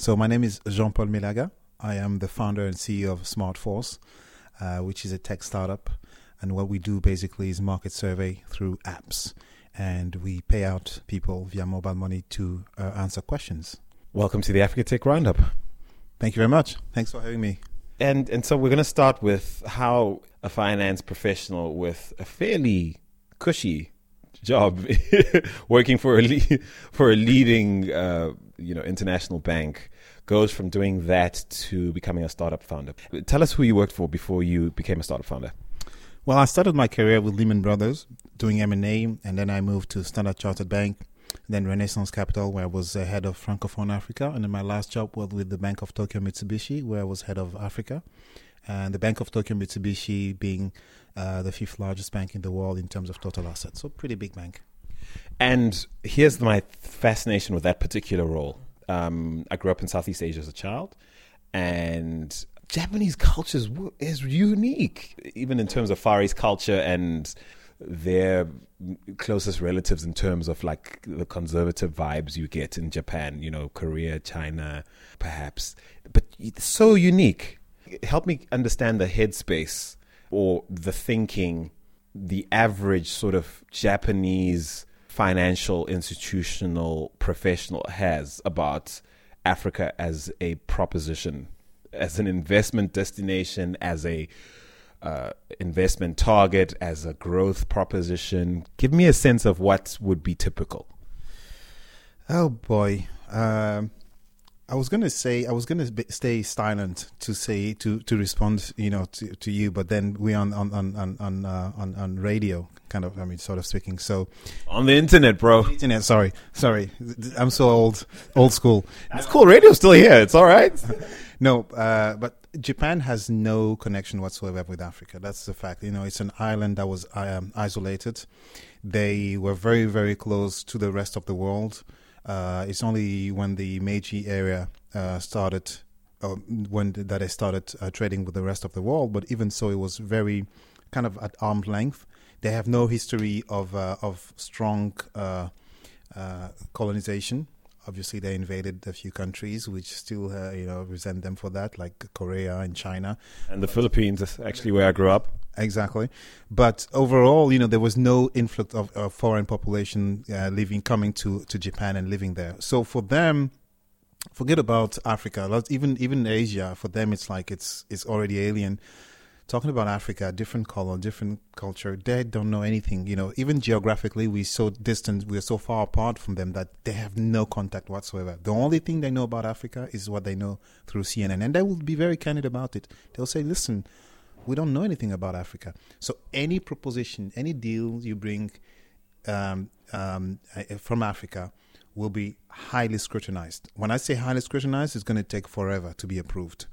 So my name is Jean-Paul Melaga. I am the founder and CEO of SmartPhorce, uh, which is a tech startup. And what we do basically is market survey through apps. And we pay out people via mobile money to uh, answer questions. Welcome to the Africa Tech Roundup. Thank you very much. Thanks for having me. And and so we're going to start with how a finance professional with a fairly cushy job working for a le- for a leading uh, you know international bank goes from doing that to becoming a startup founder. Tell us who you worked for before you became a startup founder. Well, I started my career with Lehman Brothers doing M&A and then I moved to Standard Chartered Bank, then Renaissance Capital where I was uh, head of Francophone Africa and then my last job was with the Bank of Tokyo Mitsubishi where I was head of Africa. And the Bank of Tokyo Mitsubishi being uh, the fifth largest bank in the world in terms of total assets. So pretty big bank. And here's my fascination with that particular role. Um, I grew up in Southeast Asia as a child, and Japanese culture is, unique, even in terms of Far East culture and their closest relatives in terms of like the conservative vibes you get in Japan, you know, Korea, China, perhaps. But it's so unique. Help me understand the headspace or the thinking the average sort of Japanese financial institutional professional has about Africa as a proposition, as an investment destination, as a uh, investment target, as a growth proposition. Give me a sense of what would be typical. Oh boy. Um, I was gonna say I was gonna stay silent to say to to respond, you know, to, to you, but then we on on on on uh, on on radio, kind of. I mean, sort of speaking. So on the internet, bro. The internet. Sorry, sorry. I'm so old, old school. It's cool. Radio's still here. It's all right. no, uh, but Japan has no connection whatsoever with Africa. That's the fact. You know, it's an island that was um, isolated. They were very very close to the rest of the world. Uh, it's only when the Meiji era uh, started, uh, when that I started uh, trading with the rest of the world. But even so, it was very kind of at arm's length. They have no history of uh, of strong uh, colonization. Obviously, they invaded a few countries, which still you know resent them for that, like Korea and China, and the Philippines. Is actually where I grew up. Exactly, but overall, you know, there was no influx of, of foreign population uh, living, coming to, to Japan and living there. So for them, forget about Africa. Even even Asia, for them, it's like it's it's already alien. Talking about Africa, different color, different culture, they don't know anything. You know, even geographically, we're so distant, we're so far apart from them that they have no contact whatsoever. The only thing they know about Africa is what they know through CNN, and they will be very candid about it. They'll say, "Listen." We don't know anything about Africa. So any proposition, any deal you bring um, um, uh, from Africa will be highly scrutinized. When I say highly scrutinized, it's going to take forever to be approved.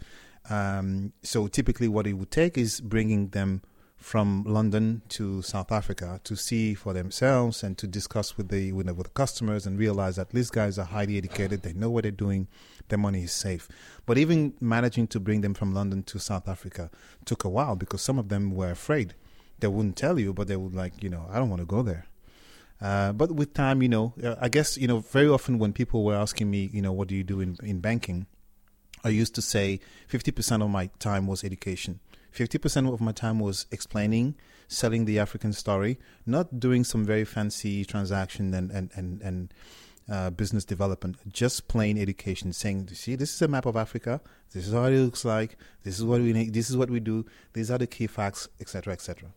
Um, so typically, what it would take is bringing them from London to South Africa to see for themselves and to discuss with the with the, with the customers and realize that these guys are highly educated. They know what they're doing. Their money is safe. But even managing to bring them from London to South Africa took a while because some of them were afraid. They wouldn't tell you, but they would like, you know, I don't want to go there. Uh, but with time, you know, uh, I guess you know very often when people were asking me, you know, what do you do in in banking, I used to say fifty percent of my time was education 50% of my time was explaining, selling the African story, not doing some very fancy transaction and, and, and, and uh, business development, just plain education, saying, see, this is a map of Africa. This is how it looks like. This is what we need. This is what we do. These are the key facts, etc., etc.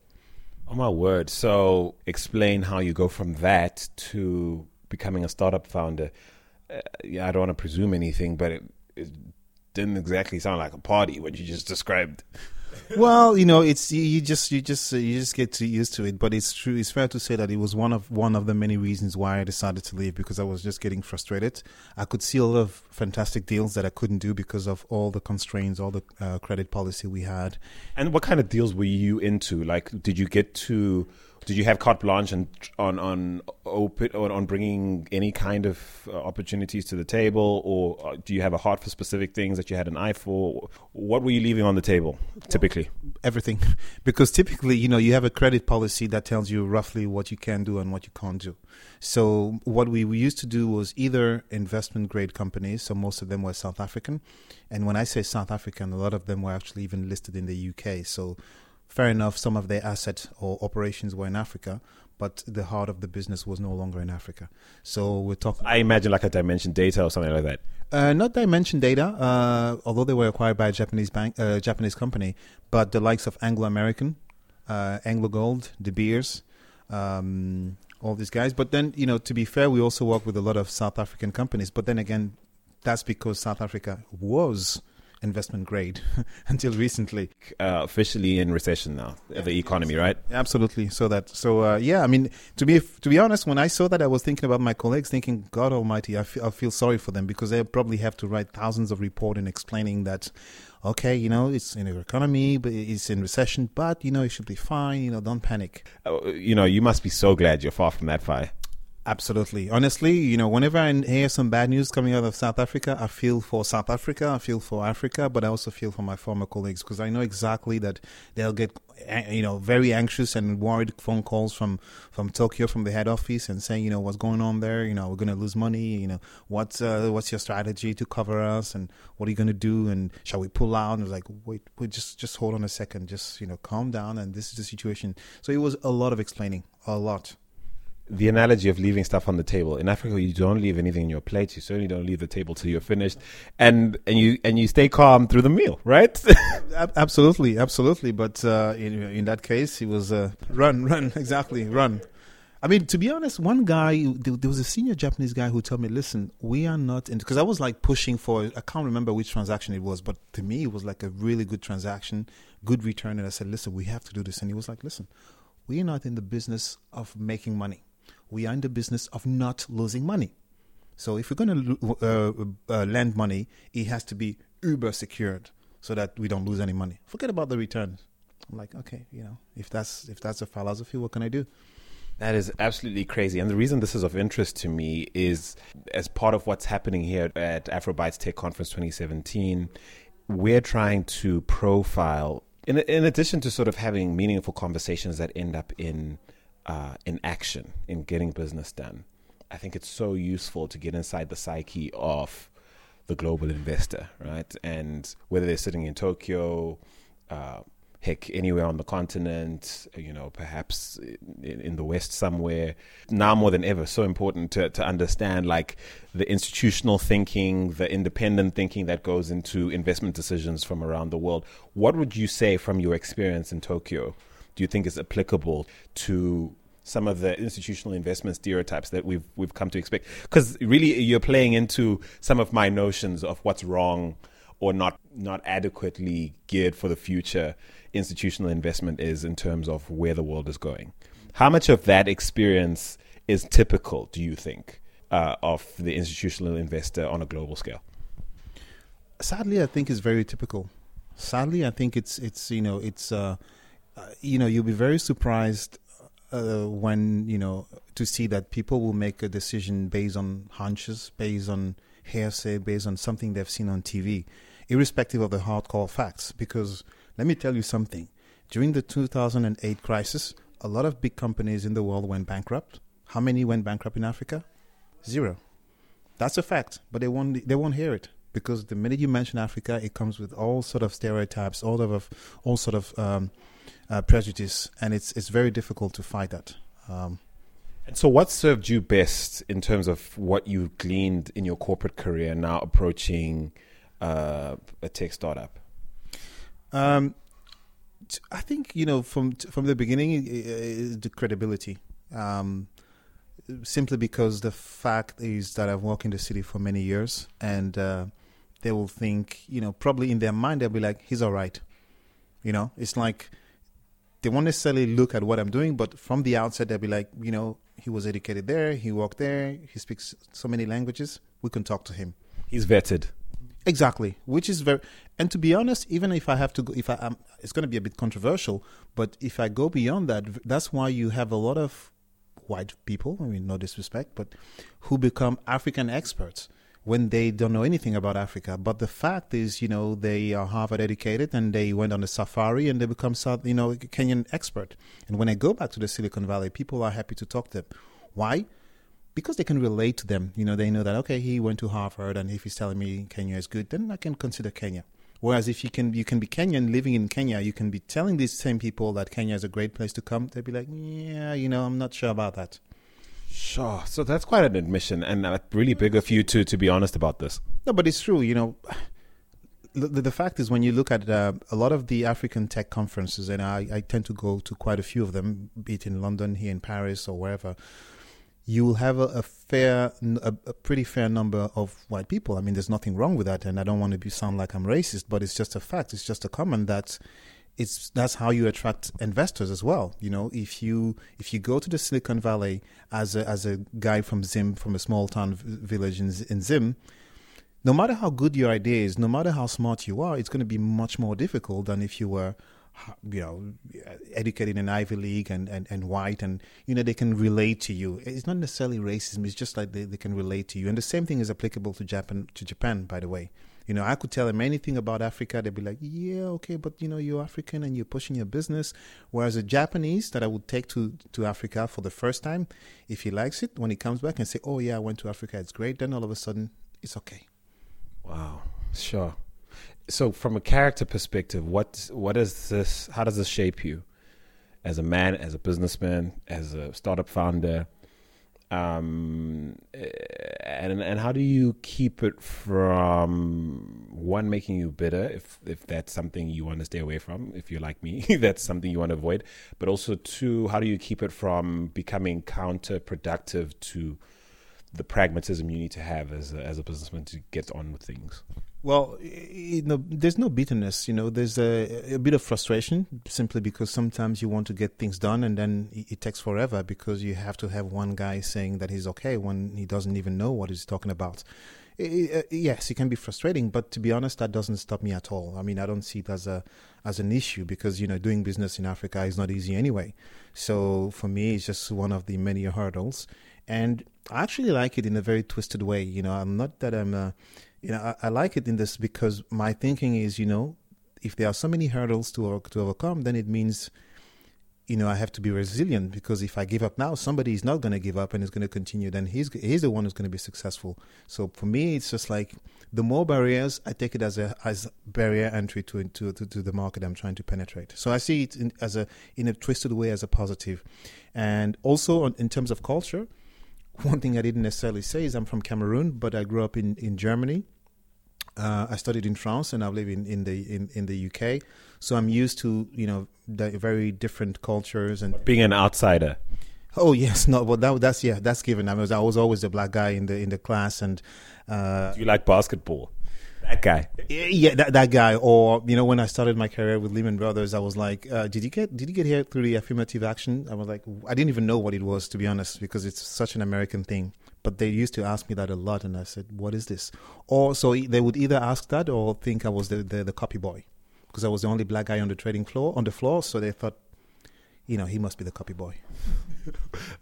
Oh my word! So explain how you go from that to becoming a startup founder. Uh, yeah, I don't want to presume anything, but it, it didn't exactly sound like a party what you just described well, you know, it's you, just you just you just get used to it. But it's true. It's fair to say that it was one of one of the many reasons why I decided to leave because I was just getting frustrated. I could see a lot of fantastic deals that I couldn't do because of all the constraints, all the uh, credit policy we had. And what kind of deals were you into? Like, did you get to Did you have carte blanche and on on open on, on bringing any kind of uh, opportunities to the table, or uh, do you have a heart for specific things that you had an eye for? What were you leaving on the table typically? Everything, because typically, you know, you have a credit policy that tells you roughly what you can do and what you can't do. So what we, we used to do was either investment grade companies, so most of them were South African, and when I say South African, a lot of them were actually even listed in the UK. So fair enough, some of their assets or operations were in Africa, but the heart of the business was no longer in Africa. So we're talking. I imagine like a Dimension Data or something like that. Uh, not Dimension Data, uh, although they were acquired by a Japanese bank, uh, Japanese company, but the likes of Anglo American, uh, Anglo Gold, De Beers, um, all these guys. But then, you know, to be fair, we also work with a lot of South African companies. But then again, that's because South Africa was investment grade until recently. Uh, officially in recession now, the economy, right? Absolutely. So that, so uh, yeah. I mean, to be to be honest, when I saw that, I was thinking about my colleagues, thinking, God Almighty, I feel, I feel sorry for them because they probably have to write thousands of reports and explaining that. Okay, you know it's in the economy, but it's in recession. But you know it should be fine. You know, don't panic. Uh, you know, you must be so glad you're far from that fire. Absolutely. Honestly, you know, whenever I hear some bad news coming out of South Africa, I feel for South Africa, I feel for Africa, but I also feel for my former colleagues because I know exactly that they'll get, you know, very anxious and worried phone calls from, from Tokyo, from the head office and saying, you know, what's going on there? You know, we're going to lose money. You know, what's, uh, what's your strategy to cover us and what are you going to do? And shall we pull out? And I was like, wait, wait, just, just hold on a second. Just, you know, calm down. And this is the situation. So it was a lot of explaining, a lot the analogy of leaving stuff on the table in Africa, you don't leave anything in your plate. You certainly don't leave the table till you're finished, and and you and you stay calm through the meal, right? absolutely, absolutely. But uh, in in that case, it was uh, run, run, exactly, run. I mean, to be honest, one guy there was a senior Japanese guy who told me, "Listen, we are not in," because I was like pushing for. I can't remember which transaction it was, but to me, it was like a really good transaction, good return. And I said, "Listen, we have to do this," and he was like, "Listen." We are not in the business of making money we are in the business of not losing money. So if we're going to uh, uh, lend money, it has to be uber secured so that we don't lose any money. Forget about the returns. I'm like, okay, you know, if that's if that's a philosophy, what can I do? That is absolutely crazy. And the reason this is of interest to me is as part of what's happening here at Afrobytes Tech Conference 2017, we're trying to profile, in, in addition to sort of having meaningful conversations that end up in uh, in action in getting business done. I think it's so useful to get inside the psyche of the global investor, right? And whether they're sitting in Tokyo, uh, heck, anywhere on the continent, you know, perhaps in, in, the West somewhere. Now more than ever, so important to, to understand like the institutional thinking, the independent thinking that goes into investment decisions from around the world. What would you say from your experience in Tokyo? Do you think is applicable to some of the institutional investment stereotypes that we've we've come to expect. Because really, you're playing into some of my notions of what's wrong or not not adequately geared for the future institutional investment is in terms of where the world is going. How much of that experience is typical, do you think, uh, of the institutional investor on a global scale? Sadly, I think it's very typical. Sadly, I think it's it's you know it's uh, uh, you know you'll be very surprised uh, when you know to see that people will make a decision based on hunches, based on hearsay, based on something they've seen on TV, irrespective of the hardcore facts. Because let me tell you something: during the 2008 crisis, a lot of big companies in the world went bankrupt. How many went bankrupt in Africa? Zero. That's a fact, but they won't they won't hear it because the minute you mention Africa, it comes with all sort of stereotypes, all of all sort of um, uh, prejudice, and it's it's very difficult to fight that. Um, and so, what served you best in terms of what you gleaned in your corporate career now approaching uh, a tech startup? Um, I think you know from from the beginning the credibility. Um, simply because the fact is that I've worked in the city for many years, and uh, they will think, you know, probably in their mind they'll be like, "He's all right." You know, it's like they won't necessarily look at what I'm doing, but from the outset, they'll be like, you know, he was educated there, he worked there, he speaks so many languages, we can talk to him. He's vetted. Exactly, which is very. And to be honest, even if I have to go, if I am, it's going to be a bit controversial. But if I go beyond that, that's why you have a lot of white people. I mean, no disrespect, but who become African experts when they don't know anything about Africa. But the fact is, you know, they are Harvard educated and they went on a safari and they become, South, you know, Kenyan expert. And when I go back to the Silicon Valley, people are happy to talk to them. Why? because they can relate to them. You know, they know that okay, he went to Harvard, and if he's telling me Kenya is good, then I can consider Kenya. Whereas if you can you can be Kenyan living in Kenya, you can be telling these same people that Kenya is a great place to come. They'd be like, yeah, you know, I'm not sure about that. Sure. So that's quite an admission, and really big of you to to be honest about this. No, but it's true. You know, the, the fact is when you look at uh, a lot of the African tech conferences, and I, I tend to go to quite a few of them, be it in London, here in Paris, or wherever you will have a, a fair, a, a, pretty fair number of white people. I mean, there's nothing wrong with that, and I don't want to be sound like I'm racist, but it's just a fact. It's just a comment that it's that's how you attract investors as well. You know, if you if you go to the Silicon Valley as a as a guy from Zim, from a small town village in, in Zim, no matter how good your idea is, no matter how smart you are, it's going to be much more difficult than if you were you know, educated in Ivy League and, and, and white, and you know they can relate to you. It's not necessarily racism; it's just like they, they can relate to you. And the same thing is applicable to Japan. To Japan, by the way, you know, I could tell them anything about Africa. They'd be like, "Yeah, okay, but you know, you're African and you're pushing your business." Whereas a Japanese that I would take to to Africa for the first time, if he likes it, when he comes back and say, "Oh yeah, I went to Africa, it's great," then all of a sudden it's okay. Wow, sure so from a character perspective, what what is this? How does this shape you as a man, as a businessman, as a startup founder? Um, and and how do you keep it from one making you bitter if if that's something you want to stay away from if you're like me that's something you want to avoid but also two how do you keep it from becoming counterproductive to the pragmatism you need to have as a, as a businessman to get on with things well, you know, there's no bitterness. You know, there's a, a, bit of frustration simply because sometimes you want to get things done and then it, takes forever because you have to have one guy saying that he's okay when he doesn't even know what he's talking about. Uh, yes, it can be frustrating, but to be honest, that doesn't stop me at all. I mean, I don't see it as a as an issue because you know doing business in Africa is not easy anyway. So for me, it's just one of the many hurdles, and I actually like it in a very twisted way. You know, I'm not that I'm. You know, I, I, like it in this because my thinking is, you know, if there are so many hurdles to to overcome, then it means, you know, I have to be resilient because if I give up now, somebody is not going to give up and is going to continue. Then he's he's the one who's going to be successful. So for me, it's just like the more barriers, I take it as a as barrier entry to to to, to the market I'm trying to penetrate. So I see it in, as a in a twisted way as a positive, and also on, in terms of culture one thing I didn't necessarily say is I'm from Cameroon, but I grew up in, in Germany. Uh, I studied in France and I live in, in the in, in the UK. So I'm used to you know the very different cultures and being an outsider. Oh yes, no, but that, that's yeah, that's given. I was I was always the black guy in the in the class, and uh, Do you like basketball. That guy. Yeah, that, that guy. Or you know, when I started my career with Lehman Brothers, I was like, uh, "Did you get Did you get here through the affirmative action?" I was like, I didn't even know what it was to be honest, because it's such an American thing. But they used to ask me that a lot, and I said, "What is this?" Or so they would either ask that or think I was the the, the copy boy, because I was the only black guy on the trading floor on the floor. So they thought, you know, he must be the copy boy.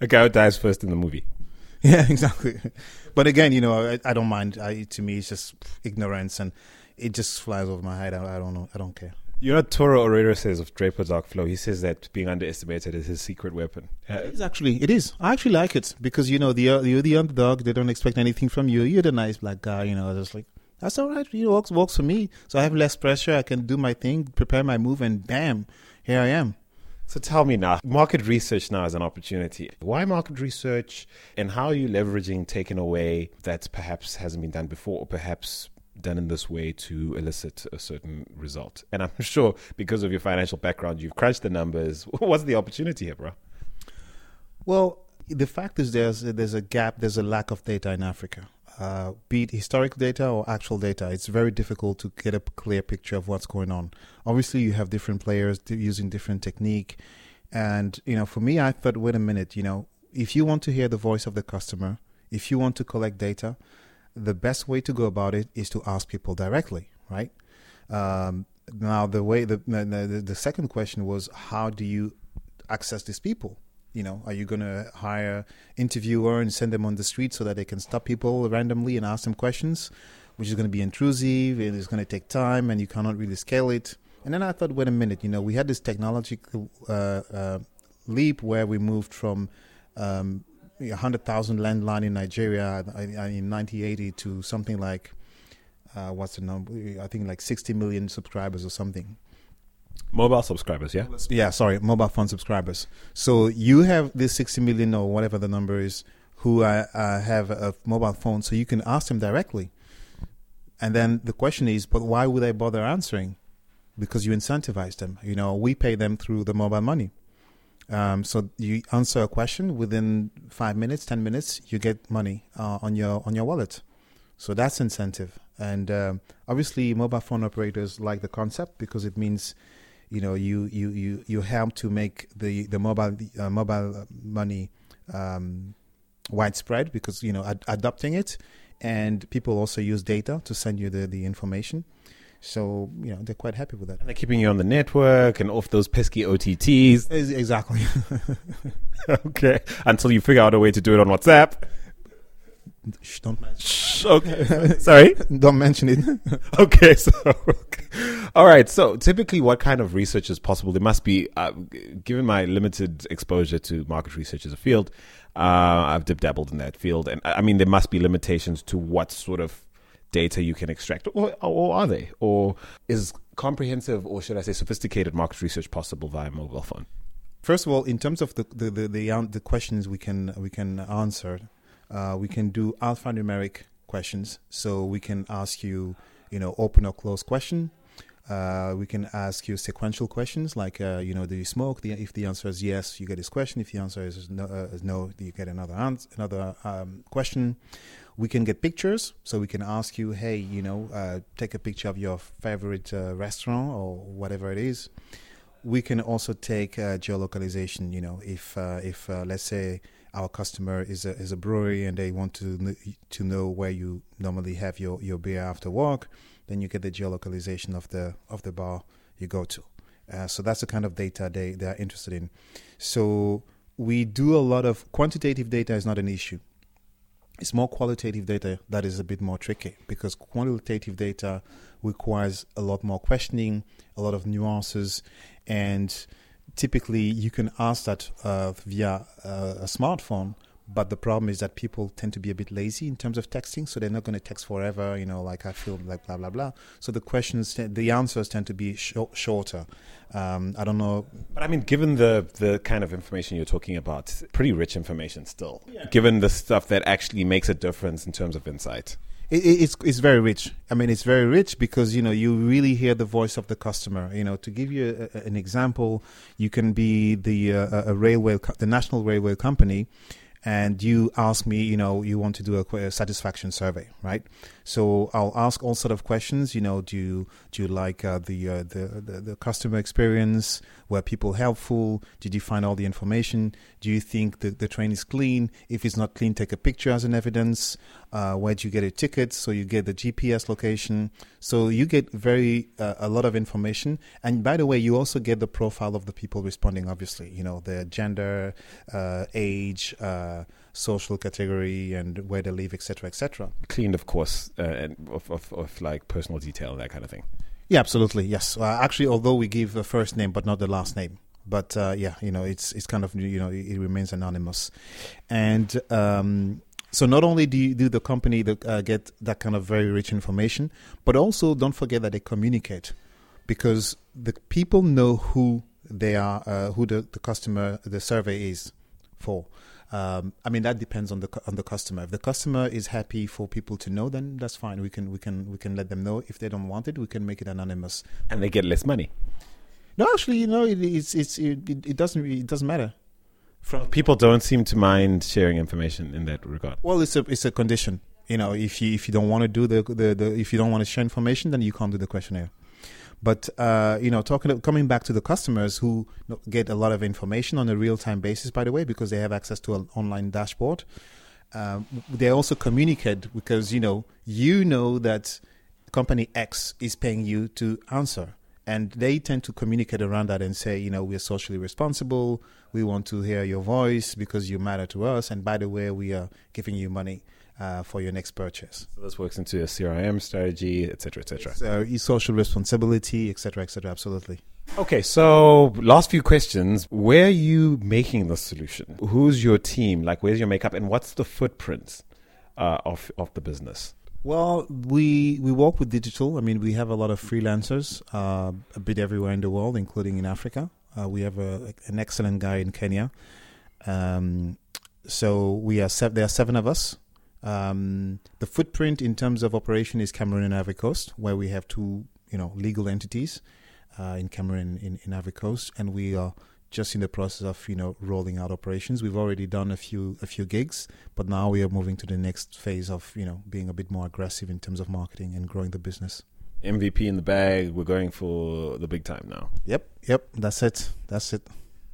a guy who dies first in the movie. Yeah, exactly. But again, you know, I, I don't mind. I, to me, it's just ignorance, and it just flies over my head. I, I don't know. I don't care. You know, Toro Orero says of Draper Dark Flow, he says that being underestimated is his secret weapon. It is actually, it is. I actually like it because, you know, the, uh, you're the underdog. They don't expect anything from you. You're the nice black guy, you know, just like, that's all right. You know, works, works for me. So I have less pressure. I can do my thing, prepare my move, and bam, here I am. So tell me now, market research now is an opportunity. Why market research and how are you leveraging taking away that perhaps hasn't been done before or perhaps done in this way to elicit a certain result? And I'm sure because of your financial background, you've crunched the numbers. What's the opportunity here, bro? Well, the fact is there's there's a gap, there's a lack of data in Africa uh, be it historic data or actual data, it's very difficult to get a clear picture of what's going on. Obviously, you have different players using different technique, and you know, for me, I thought, wait a minute, you know, if you want to hear the voice of the customer, if you want to collect data, the best way to go about it is to ask people directly, right? Um, now, the way the, the the second question was, how do you access these people? You know, are you going to hire interviewer and send them on the street so that they can stop people randomly and ask them questions, which is going to be intrusive. And It is going to take time, and you cannot really scale it. And then I thought, wait a minute, you know, we had this technological uh, uh, leap where we moved from um, 100,000 landline in Nigeria in 1980 to something like, uh, what's the number? I think like 60 million subscribers or something. Mobile subscribers, yeah? Yeah, sorry, mobile phone subscribers. So you have this 60 million or whatever the number is who uh, uh, have a mobile phone, so you can ask them directly. And then the question is, but why would they bother answering? Because you incentivize them. You know, we pay them through the mobile money. Um, so you answer a question within five minutes, ten minutes, you get money uh, on your on your wallet. So that's incentive. And um, obviously, mobile phone operators like the concept because it means, you know, you you you you help to make the the mobile uh, mobile money um, widespread because you know ad- adopting it, and people also use data to send you the the information. So you know they're quite happy with that. And they're keeping you on the network and off those pesky OTTs. Exactly. okay. Until you figure out a way to do it on WhatsApp. Shh, don't mention. Shh, okay. Sorry. don't mention it. okay. So, all right. So, typically, what kind of research is possible? There must be, uh, given my limited exposure to market research as a field, uh, I've dip dabbled in that field, and I mean, there must be limitations to what sort of data you can extract, or, or are they? Or is comprehensive, or should I say, sophisticated market research possible via mobile phone? First of all, in terms of the the the, the, the questions we can we can answer, uh, we can do alphanumeric questions. So we can ask you, you know, open or close question. Uh, we can ask you sequential questions like, uh, you know, do you smoke? The, if the answer is yes, you get this question. If the answer is no, uh, is no you get another another um, question. We can get pictures, so we can ask you, hey, you know, uh, take a picture of your favorite uh, restaurant or whatever it is. We can also take uh, geolocalization. You know, if if let's say our customer is a is a brewery and they want to to know where you normally have your, your beer after work, then you get the geolocalization of the of the bar you go to. Uh, so that's the kind of data they, they are interested in. So we do a lot of quantitative data is not an issue it's more qualitative data that is a bit more tricky because quantitative data requires a lot more questioning, a lot of nuances, and typically you can ask that uh, via uh, a smartphone. But the problem is that people tend to be a bit lazy in terms of texting, so they're not going to text forever. You know, like I feel like blah blah blah. So the questions, the answers tend to be sh- shorter. Um, I don't know, but I mean, given the the kind of information you're talking about, pretty rich information still. Yeah. Given the stuff that actually makes a difference in terms of insight. It, it's it's very rich. I mean, it's very rich because you know you really hear the voice of the customer. You know, to give you a, an example, you can be the uh, railway, the national railway company, and you ask me, you know, you want to do a, a, satisfaction survey, right? So I'll ask all sort of questions. You know, do you do you like uh, the, uh, the, the the customer experience? Were people helpful? Did you find all the information? Do you think the, the train is clean? If it's not clean, take a picture as an evidence. Uh, where do you get a ticket? So you get the GPS location. So you get very uh, a lot of information. And by the way, you also get the profile of the people responding. Obviously, you know their gender, uh, age uh, social category and where they live, etc., etc. Cleaned, of course, uh, and of, of, of like personal detail, that kind of thing. Yeah, absolutely. Yes, uh, actually, although we give the first name but not the last name, but uh, yeah, you know, it's it's kind of you know it, it remains anonymous, and um, so not only do you, do the company the, uh, get that kind of very rich information, but also don't forget that they communicate, because the people know who they are, uh, who the, the customer the survey is for. Um, I mean that depends on the on the customer. If the customer is happy for people to know, then that's fine. We can we can we can let them know. If they don't want it, we can make it anonymous, and they get less money. No, actually, you know, it, it's it's it, it doesn't it doesn't matter. From people don't seem to mind sharing information in that regard. Well, it's a it's a condition. You know, if you if you don't want to do the, the, the if you don't want to share information, then you can't do the questionnaire. But uh, you know, talking coming back to the customers who get a lot of information on a real time basis, by the way, because they have access to an online dashboard. um, they also communicate because you know you know that company X is paying you to answer, and they tend to communicate around that and say, you know, we're socially responsible. We want to hear your voice because you matter to us, and by the way, we are giving you money. Uh, for your next purchase. So this works into a CRM strategy, et cetera, et cetera. So, social responsibility, et cetera, et cetera. Absolutely. Okay, so last few questions. Where are you making the solution? Who's your team? Like, where's your makeup, and what's the footprint uh, of of the business? Well, we we work with digital. I mean, we have a lot of freelancers, uh, a bit everywhere in the world, including in Africa. Uh, we have a, an excellent guy in Kenya. Um, so we are sev- there are seven of us. Um, the footprint in terms of operation is Cameroon and Ivory Coast, where we have two, you know, legal entities uh, in Cameroon in, in Ivory Coast, and we are just in the process of you know rolling out operations. We've already done a few a few gigs, but now we are moving to the next phase of you know being a bit more aggressive in terms of marketing and growing the business. MVP in the bag. We're going for the big time now. Yep, yep. That's it. That's it.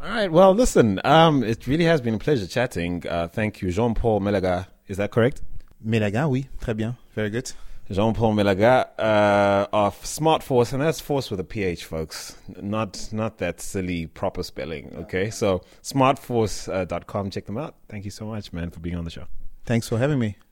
All right. Well, listen. Um, it really has been a pleasure chatting. Uh, thank you, Jean Paul Melaga. Is that correct? Melaga, oui, très bien, very good. Jean Paul Melaga uh, of Smart Phorce, and that's Force with a PH, folks. Not not that silly proper spelling. Okay, so smartphorce.com. Check them out. Thank you so much, man, for being on the show. Thanks for having me.